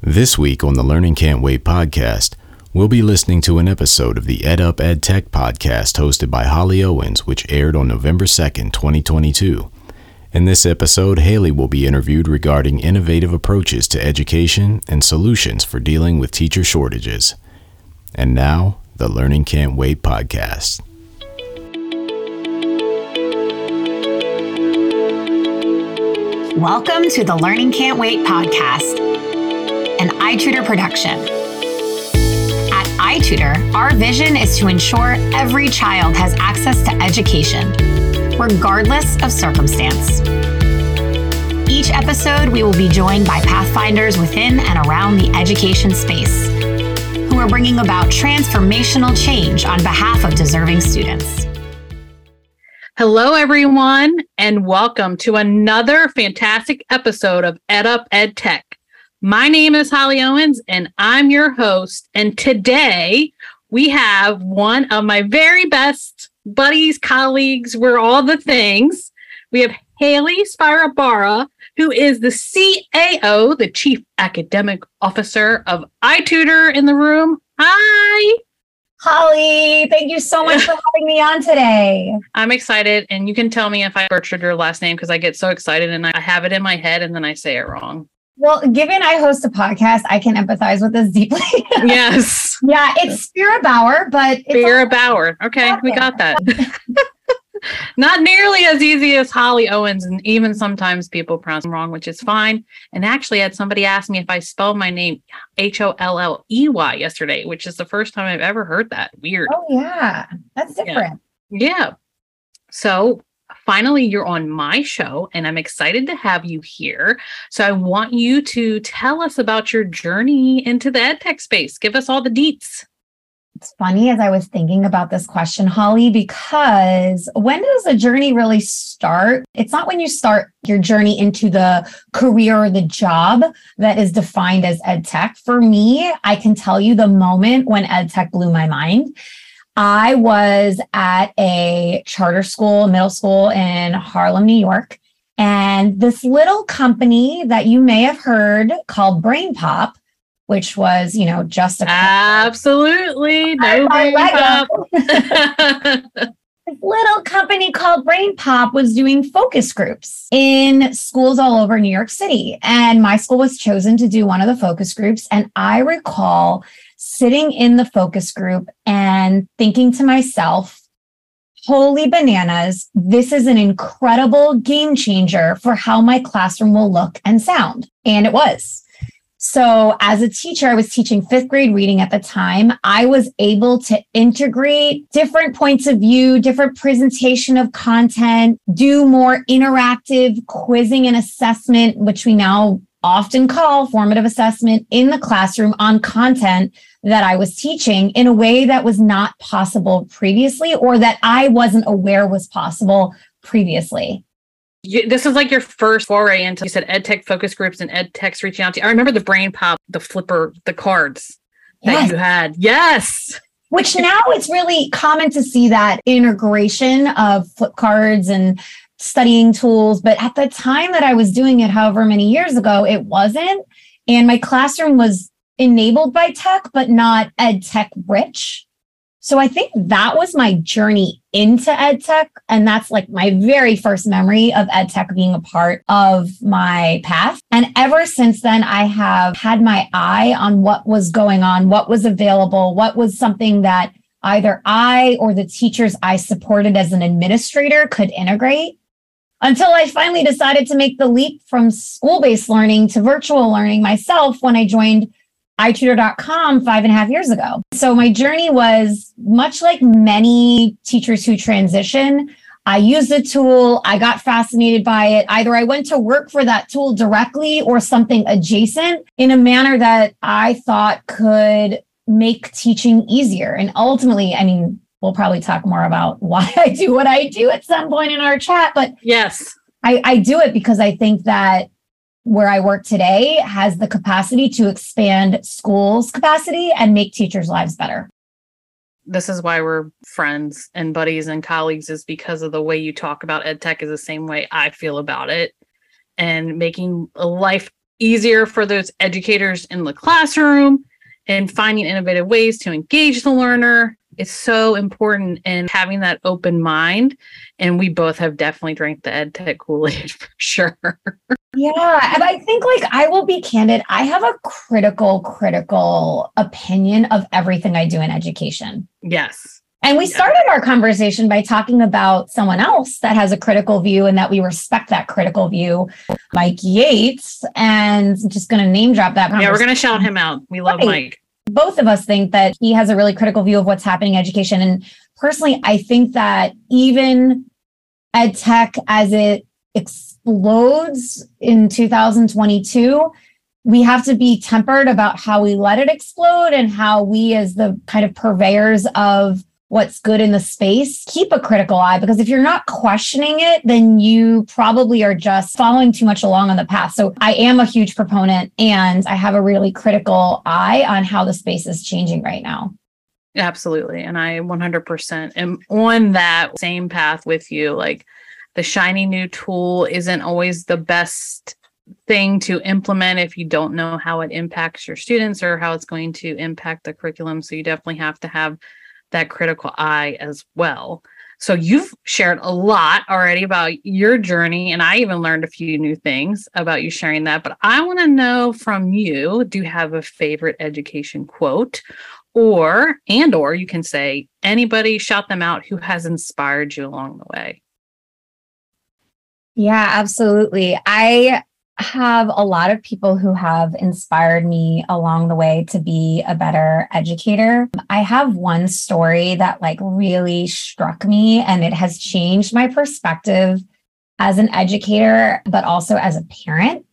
This week on the Learning Can't Wait podcast, we'll be listening to an episode of the EdUp EdTech podcast hosted by Holly Owens, which aired on November 2nd, 2022. In this episode, Hayley will be interviewed regarding innovative approaches to education and solutions for dealing with teacher shortages. And now, the Learning Can't Wait podcast. Welcome to the Learning Can't Wait podcast, an iTutor production. At iTutor, our vision is to ensure every child has access to education, regardless of circumstance. Each episode, we will be joined by pathfinders within and around the education space who are bringing about transformational change on behalf of deserving students. Hello, everyone, and welcome to another fantastic episode of EdUp EdTech. My name is Holly Owens, and I'm your host. And today we have one of my very best buddies, colleagues, we're all the things. We have Hayley Spirabara, who is the CAO, the Chief Academic Officer of iTutor in the room. Hi. Holly, thank you so much for having me on today. I'm excited, and you can tell me if I butchered your last name because I get so excited and I have it in my head and then I say it wrong. Well, given I host a podcast, I can empathize with this deeply. yes. yeah, it's Spira Bauer, but it's Spira Bauer. Okay, we got that. Not nearly as easy as Holly Owens, and even sometimes people pronounce them wrong, which is fine. And actually, I had somebody ask me if I spelled my name H O L L E Y yesterday, which is the first time I've ever heard that. Weird. Oh yeah, that's different. Yeah. yeah. So finally, you're on my show, and I'm excited to have you here. So I want you to tell us about your journey into the ed tech space. Give us all the deets. It's funny as I was thinking about this question, Holly, because when does a journey really start? It's not when you start your journey into the career or the job that is defined as ed tech. For me, I can tell you the moment when ed tech blew my mind. I was at a charter school, middle school in Harlem, New York. And this little company that you may have heard called BrainPOP which was, you know, just a absolutely no BrainPOP. this little company called BrainPOP was doing focus groups in schools all over New York City. And my school was chosen to do one of the focus groups. And I recall sitting in the focus group and thinking to myself, holy bananas, this is an incredible game changer for how my classroom will look and sound. And it was. So, as a teacher, I was teaching fifth grade reading at the time. I was able to integrate different points of view, different presentation of content, do more interactive quizzing and assessment, which we now often call formative assessment in the classroom on content that I was teaching in a way that was not possible previously or that I wasn't aware was possible previously you, this is like your first foray into you said ed tech focus groups and ed techs reaching out to you. I remember the BrainPOP, the flipper, the cards that yes. you had. Yes. Which now it's really common to see that integration of flip cards and studying tools. But at the time that I was doing it, however many years ago, it wasn't. And my classroom was enabled by tech, but not ed tech rich. So I think that was my journey into ed tech. And that's like my very first memory of ed tech being a part of my path. And ever since then, I have had my eye on what was going on, what was available, what was something that either I or the teachers I supported as an administrator could integrate until I finally decided to make the leap from school based learning to virtual learning myself when I joined iTutor.com five and a half years ago. So my journey was much like many teachers who transition. I used the tool, I got fascinated by it. Either I went to work for that tool directly or something adjacent in a manner that I thought could make teaching easier. And ultimately, I mean, we'll probably talk more about why I do what I do at some point in our chat. But yes, I, I do it because I think that where I work today has the capacity to expand schools' capacity and make teachers' lives better. This is why we're friends and buddies and colleagues, is because of the way you talk about ed tech is the same way I feel about it. And making a life easier for those educators in the classroom and finding innovative ways to engage the learner is so important in having that open mind. And we both have definitely drank the ed tech Kool-Aid for sure. Yeah. And I think like I will be candid. I have a critical, critical opinion of everything I do in education. Yes. And we started our conversation by talking about someone else that has a critical view and that we respect that critical view, Mike Yates. And I'm just going to name drop that. Yeah, we're going to shout him out. We love right. Mike. Both of us think that he has a really critical view of what's happening in education. And personally, I think that even ed tech as it explodes in 2022, we have to be tempered about how we let it explode and how we, as the kind of purveyors of what's good in the space, keep a critical eye because if you're not questioning it, then you probably are just following too much along on the path. So I am a huge proponent and I have a really critical eye on how the space is changing right now. Absolutely. And I 100% am on that same path with you. Like the shiny new tool isn't always the best thing to implement if you don't know how it impacts your students or how it's going to impact the curriculum. So you definitely have to have that critical eye as well. So you've shared a lot already about your journey and I even learned a few new things about you sharing that, but I want to know from you, do you have a favorite education quote or and or you can say anybody shout them out who has inspired you along the way? Yeah, absolutely. I have a lot of people who have inspired me along the way to be a better educator. I have one story that like really struck me and it has changed my perspective as an educator, but also as a parent.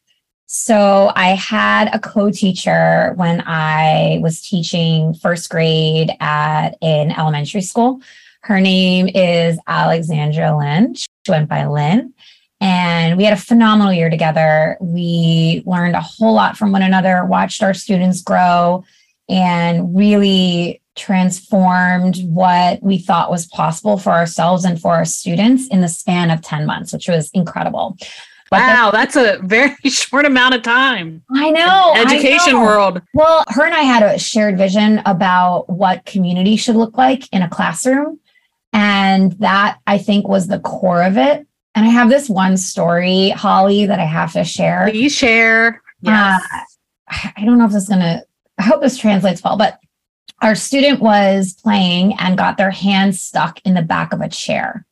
So I had a co-teacher when I was teaching first grade at an elementary school. Her name is Alexandra Lynn. She went by Lynn. And we had a phenomenal year together. We learned a whole lot from one another, watched our students grow, and really transformed what we thought was possible for ourselves and for our students in the span of 10 months, which was incredible. But wow, that's a very short amount of time. I know. Education I know. world. Well, her and I had a shared vision about what community should look like in a classroom. And that I think was the core of it. And I have this one story, Holly, that I have to share. Please share. Yes. Uh, I don't know if this is going to, I hope this translates well, but our student was playing and got their hands stuck in the back of a chair.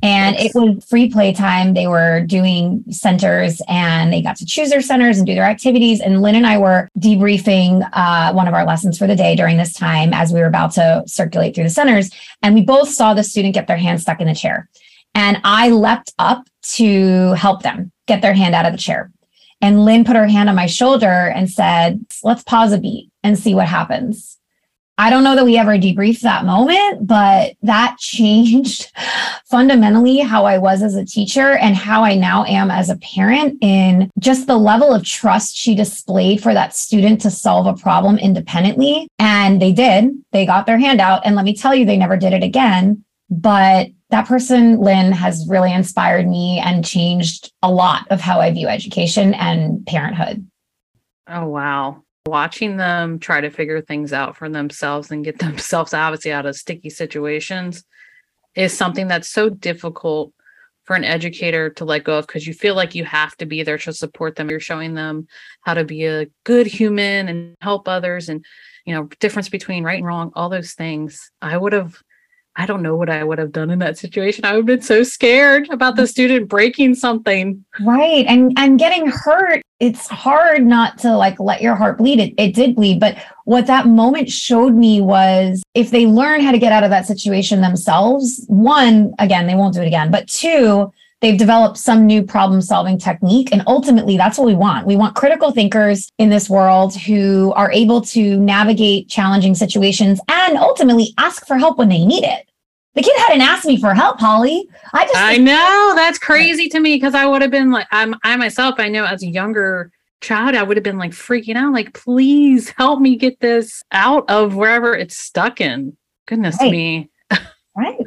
And it was free playtime. They were doing centers and they got to choose their centers and do their activities. And Lynn and I were debriefing uh, one of our lessons for the day during this time as we were about to circulate through the centers. And we both saw the student get their hand stuck in the chair. And I leapt up to help them get their hand out of the chair. And Lynn put her hand on my shoulder and said, Let's pause a beat and see what happens. I don't know that we ever debriefed that moment, but that changed fundamentally how I was as a teacher and how I now am as a parent in just the level of trust she displayed for that student to solve a problem independently. And they did. They got their hand out. And let me tell you, they never did it again. But that person, Lynn, has really inspired me and changed a lot of how I view education and parenthood. Oh, wow. Watching them try to figure things out for themselves and get themselves obviously out of sticky situations is something that's so difficult for an educator to let go of because you feel like you have to be there to support them. You're showing them how to be a good human and help others and, you know, difference between right and wrong, all those things. I would have I don't know what I would have done in that situation. I would have been so scared about the student breaking something. Right. And and getting hurt, it's hard not to like let your heart bleed. It it did bleed. But what that moment showed me was if they learn how to get out of that situation themselves, one, again, they won't do it again. But two, they've developed some new problem solving technique. And ultimately, that's what we want. We want critical thinkers in this world who are able to navigate challenging situations and ultimately ask for help when they need it. The kid hadn't asked me for help, Holly. I just I know that's crazy to me because I would have been like I'm I myself, I know as a younger child, I would have been like freaking out, like, please help me get this out of wherever it's stuck in. Goodness right. me. Right.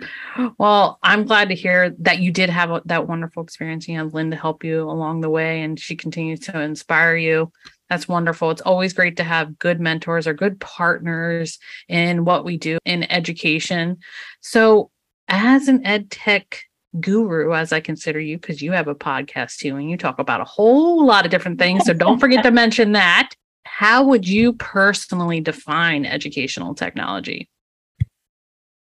Well, I'm glad to hear that you did have a, that wonderful experience. You had Lynn to help you along the way, and she continues to inspire you. That's wonderful. It's always great to have good mentors or good partners in what we do in education. So, as an ed tech guru, as I consider you, because you have a podcast too, and you talk about a whole lot of different things. So, don't forget to mention that. How would you personally define educational technology?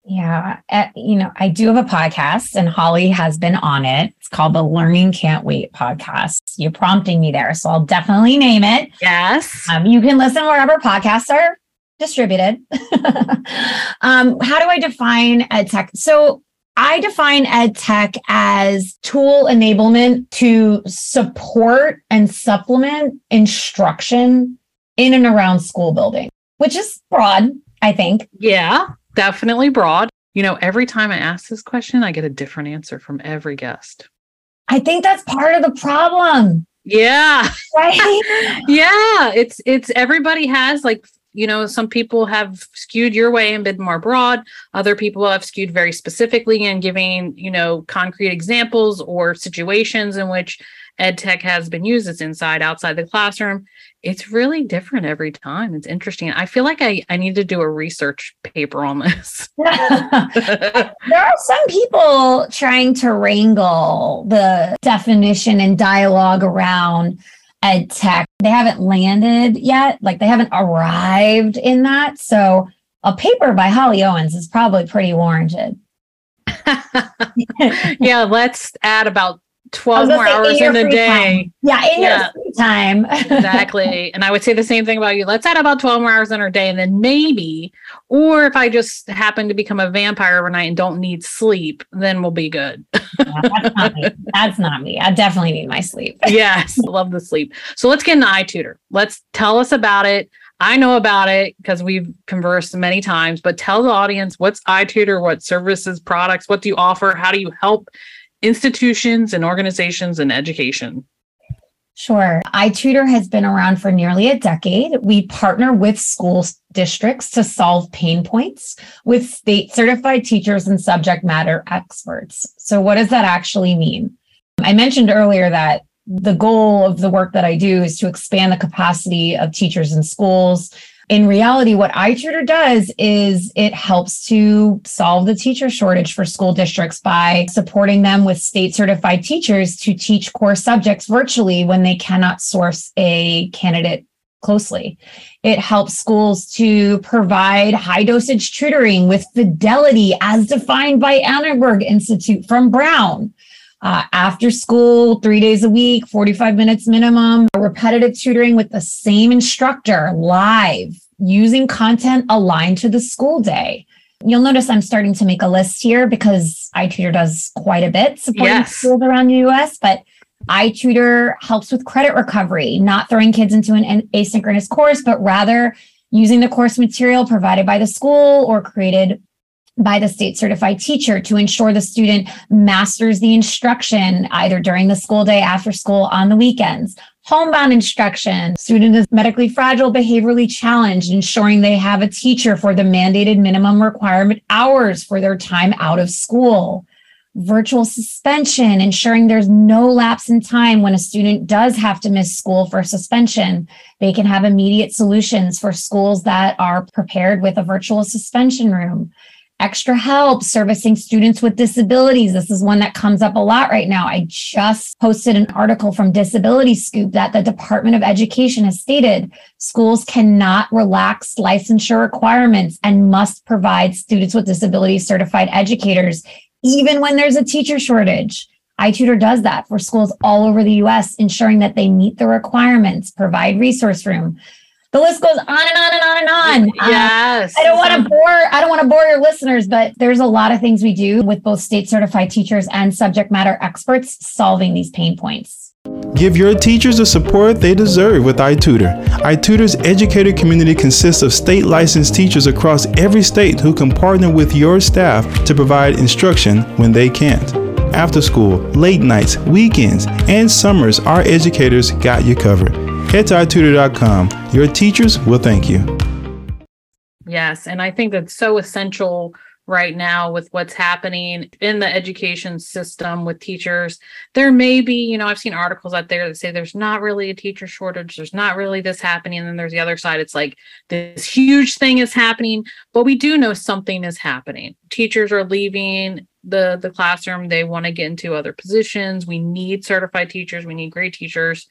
Yeah, uh, you know, I do have a podcast and Holly has been on it. It's called the Learning Can't Wait podcast. You're prompting me there, so I'll definitely name it. Yes. Um, you can listen wherever podcasts are distributed. um, how do I define ed tech? So I define ed tech as tool enablement to support and supplement instruction in and around school building, which is broad, I think. Yeah definitely broad. You know, every time I ask this question, I get a different answer from every guest. I think that's part of the problem. Yeah. Right. yeah. It's, it's everybody has like, you know, some people have skewed your way and been more broad. Other people have skewed very specifically and giving, you know, concrete examples or situations in which ed tech has been used. It's inside, outside the classroom it's really different every time. It's interesting. I feel like I, I need to do a research paper on this. there are some people trying to wrangle the definition and dialogue around ed tech. They haven't landed yet, like they haven't arrived in that. So a paper by Holly Owens is probably pretty warranted. yeah, let's add about 12 more hours in, in a day. Time. Yeah, in yeah. your time. exactly. And I would say the same thing about you. Let's add about 12 more hours in our day. And then maybe, or if I just happen to become a vampire overnight and don't need sleep, then we'll be good. yeah, that's, not me. that's not me. I definitely need my sleep. yes. Love the sleep. So let's get into iTutor. Let's tell us about it. I know about it because we've conversed many times, but tell the audience what's iTutor, what services, products, what do you offer? How do you help institutions and organizations in education? Sure. iTutor has been around for nearly a decade. We partner with school districts to solve pain points with state certified teachers and subject matter experts. So, what does that actually mean? I mentioned earlier that the goal of the work that I do is to expand the capacity of teachers in schools in reality, what iTutor does is it helps to solve the teacher shortage for school districts by supporting them with state certified teachers to teach core subjects virtually when they cannot source a candidate closely. It helps schools to provide high dosage tutoring with fidelity as defined by Annenberg Institute from Brown. Uh, after school, three days a week, 45 minutes minimum, repetitive tutoring with the same instructor live using content aligned to the school day. You'll notice I'm starting to make a list here because iTutor does quite a bit supporting yes. schools around the US, but iTutor helps with credit recovery, not throwing kids into an asynchronous course, but rather using the course material provided by the school or created by the state certified teacher to ensure the student masters the instruction either during the school day, after school, on the weekends. Homebound instruction, student is medically fragile, behaviorally challenged, ensuring they have a teacher for the mandated minimum requirement hours for their time out of school. Virtual suspension, ensuring there's no lapse in time when a student does have to miss school for suspension. They can have immediate solutions for schools that are prepared with a virtual suspension room extra help servicing students with disabilities. This is one that comes up a lot right now. I just posted an article from Disability Scoop that the Department of Education has stated schools cannot relax licensure requirements and must provide students with disabilities certified educators, even when there's a teacher shortage. iTutor does that for schools all over the US, ensuring that they meet the requirements, provide resource room, the list goes on and on and on and on. Yes. Uh, I don't want to bore I don't want to bore your listeners, but there's a lot of things we do with both state certified teachers and subject matter experts solving these pain points. Give your teachers the support they deserve with iTutor. iTutor's educator community consists of state licensed teachers across every state who can partner with your staff to provide instruction when they can't. After school, late nights, weekends, and summers, our educators got you covered. Head to iTutor.com. Your teachers will thank you. Yes. And I think that's so essential right now with what's happening in the education system with teachers. There may be, you know, I've seen articles out there that say there's not really a teacher shortage, there's not really this happening. And then there's the other side, it's like this huge thing is happening, but we do know something is happening. Teachers are leaving the the classroom they want to get into other positions we need certified teachers we need great teachers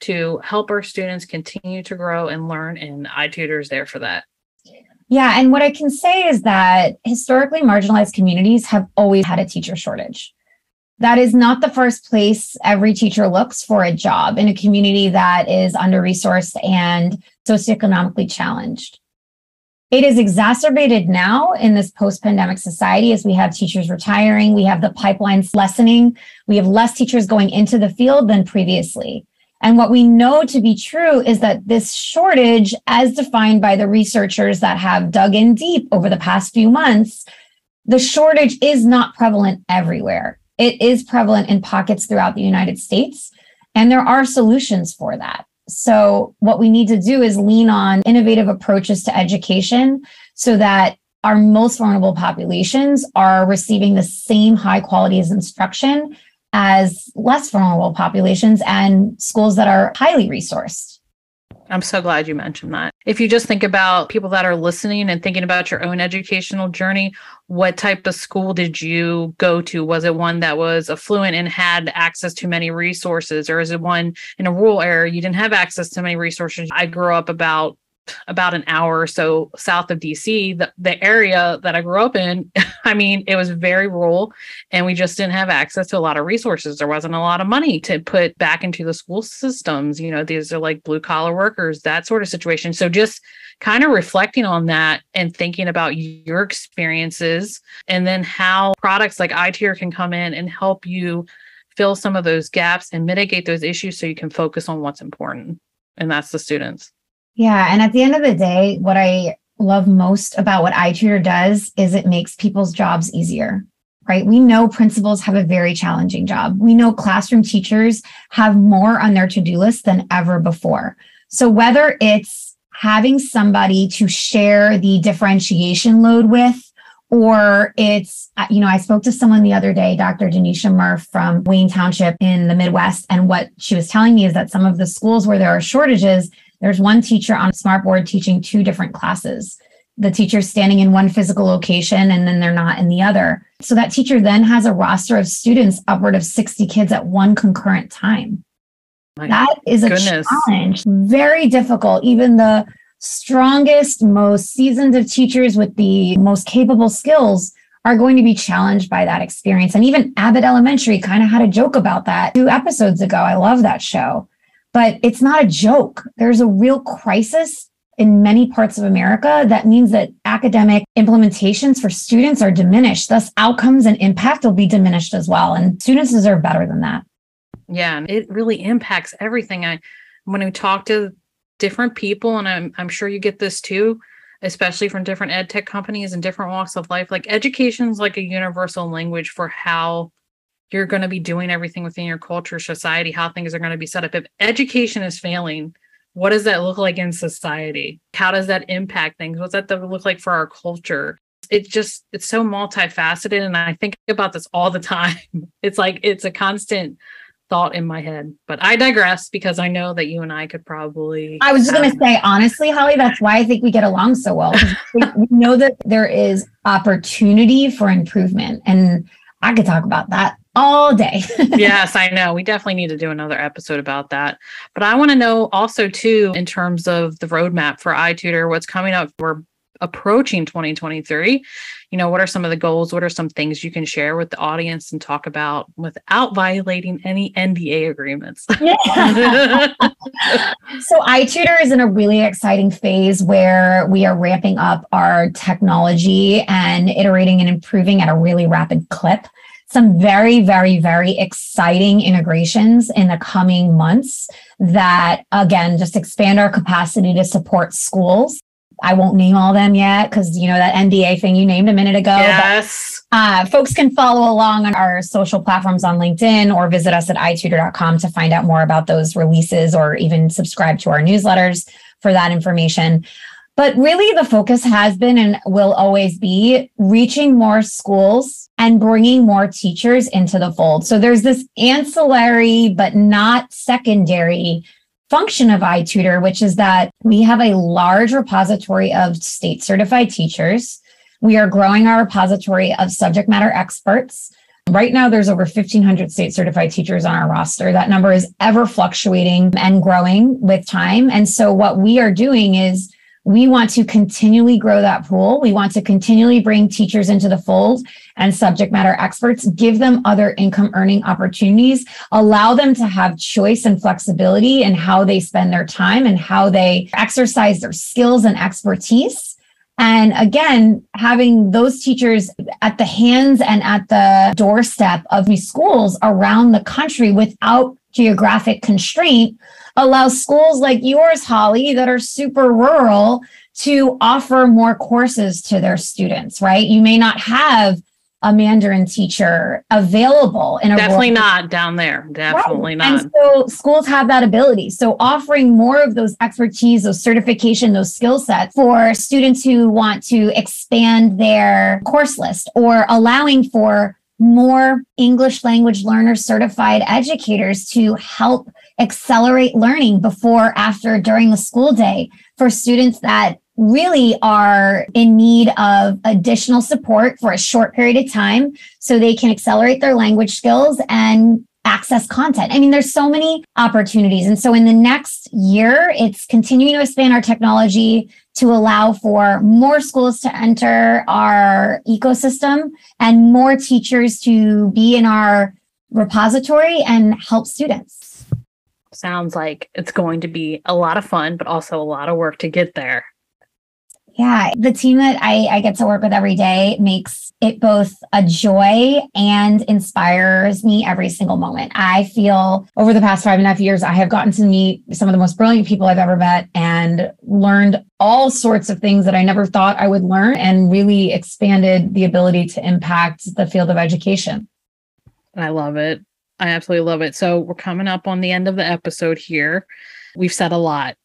to help our students continue to grow and learn and itutor is there for that yeah. And what I can say is that historically marginalized communities have always had a teacher shortage. That is not the first place every teacher looks for a job in a community that is under resourced and socioeconomically challenged. It is exacerbated now in this post pandemic society as we have teachers retiring, we have the pipelines lessening, we have less teachers going into the field than previously. And what we know to be true is that this shortage, as defined by the researchers that have dug in deep over the past few months, the shortage is not prevalent everywhere. It is prevalent in pockets throughout the United States, and there are solutions for that. So, what we need to do is lean on innovative approaches to education so that our most vulnerable populations are receiving the same high quality as instruction as less vulnerable populations and schools that are highly resourced. I'm so glad you mentioned that. If you just think about people that are listening and thinking about your own educational journey, what type of school did you go to? Was it one that was affluent and had access to many resources, or is it one in a rural area you didn't have access to many resources? I grew up about about an hour or so south of DC, the, the area that I grew up in, I mean, it was very rural and we just didn't have access to a lot of resources. There wasn't a lot of money to put back into the school systems. You know, these are like blue collar workers, that sort of situation. So just kind of reflecting on that and thinking about your experiences and then how products like iTutor can come in and help you fill some of those gaps and mitigate those issues so you can focus on what's important. And that's the students. Yeah. And at the end of the day, what I love most about what iTutor does is it makes people's jobs easier, right? We know principals have a very challenging job. We know classroom teachers have more on their to do list than ever before. So whether it's having somebody to share the differentiation load with, or it's, uh, you know, I spoke to someone the other day, Dr. Denisha Murph from Wayne Township in the Midwest. And what she was telling me is that some of the schools where there are shortages, there's one teacher on a smartboard teaching two different classes. The teacher's standing in one physical location and then they're not in the other. So that teacher then has a roster of students upward of 60 kids at one concurrent time. My that is a goodness. challenge, very difficult. Even the strongest, most seasoned of teachers with the most capable skills are going to be challenged by that experience. And even Abbott Elementary kind of had a joke about that two episodes ago. I love that show but it's not a joke. There's a real crisis in many parts of America. That means that academic implementations for students are diminished. Thus, outcomes and impact will be diminished as well. And students deserve better than that. Yeah, and it really impacts everything. I when we talk to different people, and I'm I'm sure you get this too, especially from different ed tech companies and different walks of life. Like education is like a universal language for how you're going to be doing everything within your culture, society, how things are going to be set up. If education is failing, what does that look like in society? How does that impact things? What's that look like for our culture? It's just, it's so multifaceted. And I think about this all the time. It's like, it's a constant thought in my head. But I digress because I know that you and I could probably. I was just going to say, honestly, Holly, that's why I think we get along so well. we know that there is opportunity for improvement. And I could talk about that all day. yes, I know. We definitely need to do another episode about that. But I want to know also too, in terms of the roadmap for iTutor, what's coming up. We're approaching 2023. You know, what are some of the goals? What are some things you can share with the audience and talk about without violating any NDA agreements? Yeah. so iTutor is in a really exciting phase where we are ramping up our technology and iterating and improving at a really rapid clip some very, very, very exciting integrations in the coming months that, again, just expand our capacity to support schools. I won't name all them yet because, you know, that NDA thing you named a minute ago. Yes. But, uh, folks can follow along on our social platforms on LinkedIn or visit us at itutor.com to find out more about those releases or even subscribe to our newsletters for that information. But really, the focus has been and will always be reaching more schools and bringing more teachers into the fold. So there's this ancillary, but not secondary function of iTutor, which is that we have a large repository of state certified teachers. We are growing our repository of subject matter experts. Right now, there's over 1,500 state certified teachers on our roster. That number is ever fluctuating and growing with time. And so, what we are doing is we want to continually grow that pool. We want to continually bring teachers into the fold and subject matter experts, give them other income earning opportunities, allow them to have choice and flexibility in how they spend their time and how they exercise their skills and expertise. And again, having those teachers at the hands and at the doorstep of these schools around the country without geographic constraint allows schools like yours, Holly, that are super rural to offer more courses to their students, right? You may not have a Mandarin teacher available in a definitely not down there. Definitely right. not. And so schools have that ability. So offering more of those expertise, those certification, those skill sets for students who want to expand their course list or allowing for more English language learner certified educators to help accelerate learning before, after, during the school day for students that really are in need of additional support for a short period of time so they can accelerate their language skills and access content. I mean, there's so many opportunities. And so in the next year, it's continuing to expand our technology to allow for more schools to enter our ecosystem and more teachers to be in our repository and help students. Sounds like it's going to be a lot of fun, but also a lot of work to get there. Yeah, the team that I, I get to work with every day makes it both a joy and inspires me every single moment. I feel over the past five and a half years, I have gotten to meet some of the most brilliant people I've ever met and learned all sorts of things that I never thought I would learn and really expanded the ability to impact the field of education. I love it. I absolutely love it. So we're coming up on the end of the episode here. We've said a lot.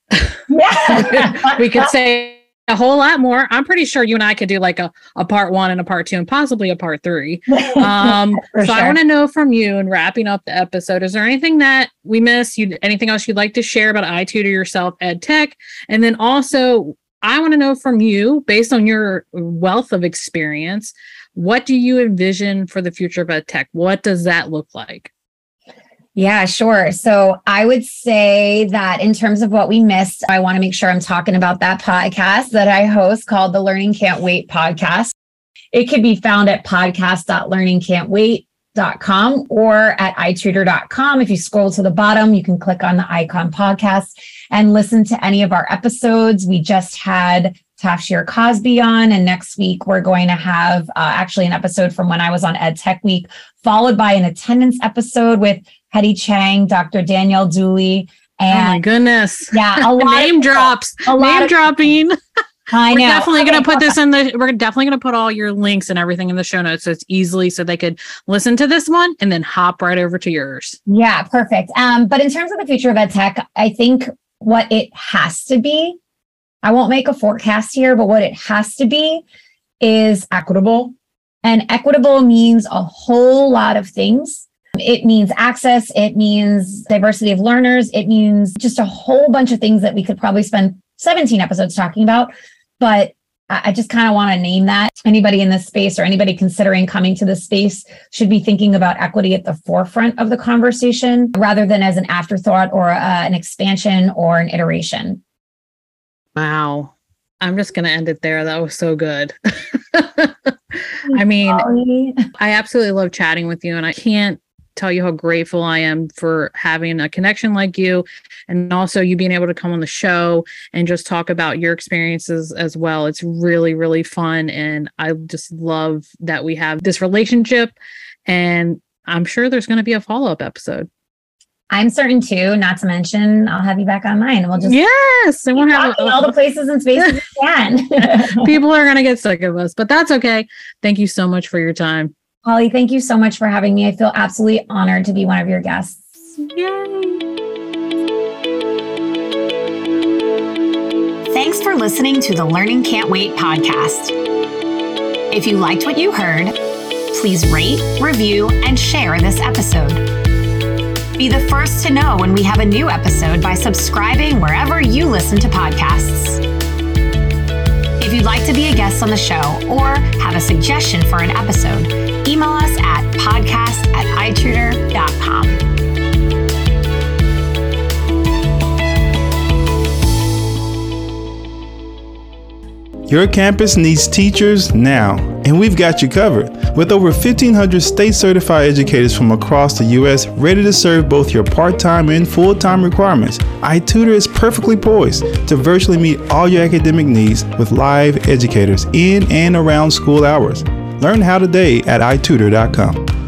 Yeah. we could say a whole lot more. I'm pretty sure you and I could do like a, a part one and a part two and possibly a part three. Um, so sure. I want to know from you and wrapping up the episode, is there anything that we missed? You anything else you'd like to share about I iTutor yourself, ed tech? And then also I want to know from you, based on your wealth of experience, what do you envision for the future of ed tech? What does that look like? Yeah, sure. So I would say that in terms of what we missed, I want to make sure I'm talking about that podcast that I host called the Learning Can't Wait podcast. It can be found at podcast.learningcan'twait.com or at itutor.com. If you scroll to the bottom, you can click on the icon podcast and listen to any of our episodes. We just had Tafshir Cosby on, and next week we're going to have uh, actually an episode from when I was on Ed Tech Week, followed by an attendance episode with Hedy Chang, Dr. Danielle Dooley. And oh my goodness. Yeah, a lot name of, drops. A name of, dropping. I know. We're definitely okay, going to put this in the we're definitely going to put all your links and everything in the show notes so it's easily so they could listen to this one and then hop right over to yours. Yeah, perfect. Um, but in terms of the future of ed tech, I think what it has to be, I won't make a forecast here, but what it has to be is equitable. And equitable means a whole lot of things. It means access. It means diversity of learners. It means just a whole bunch of things that we could probably spend 17 episodes talking about. But I just kind of want to name that. Anybody in this space or anybody considering coming to this space should be thinking about equity at the forefront of the conversation rather than as an afterthought or uh, an expansion or an iteration. Wow. I'm just going to end it there. That was so good. I mean, I absolutely love chatting with you, and I can't tell you how grateful I am for having a connection like you and also you being able to come on the show and just talk about your experiences as well. It's really, really fun. And I just love that we have this relationship. And I'm sure there's going to be a follow up episode. I'm certain too, not to mention I'll have you back on mine. We'll just Yes, and we'll have all the places and spaces we can. People are gonna get sick of us, but that's okay. Thank you so much for your time. Holly, thank you so much for having me. I feel absolutely honored to be one of your guests. Yay. Thanks for listening to the Learning Can't Wait podcast. If you liked what you heard, please rate, review, and share this episode. Be the first to know when we have a new episode by subscribing wherever you listen to podcasts. If you'd like to be a guest on the show or have a suggestion for an episode, email us at podcast at itutor.com. Your campus needs teachers now, and we've got you covered. With over 1,500 state certified educators from across the U.S. ready to serve both your part time and full time requirements, iTutor is perfectly poised to virtually meet all your academic needs with live educators in and around school hours. Learn how today at itutor.com.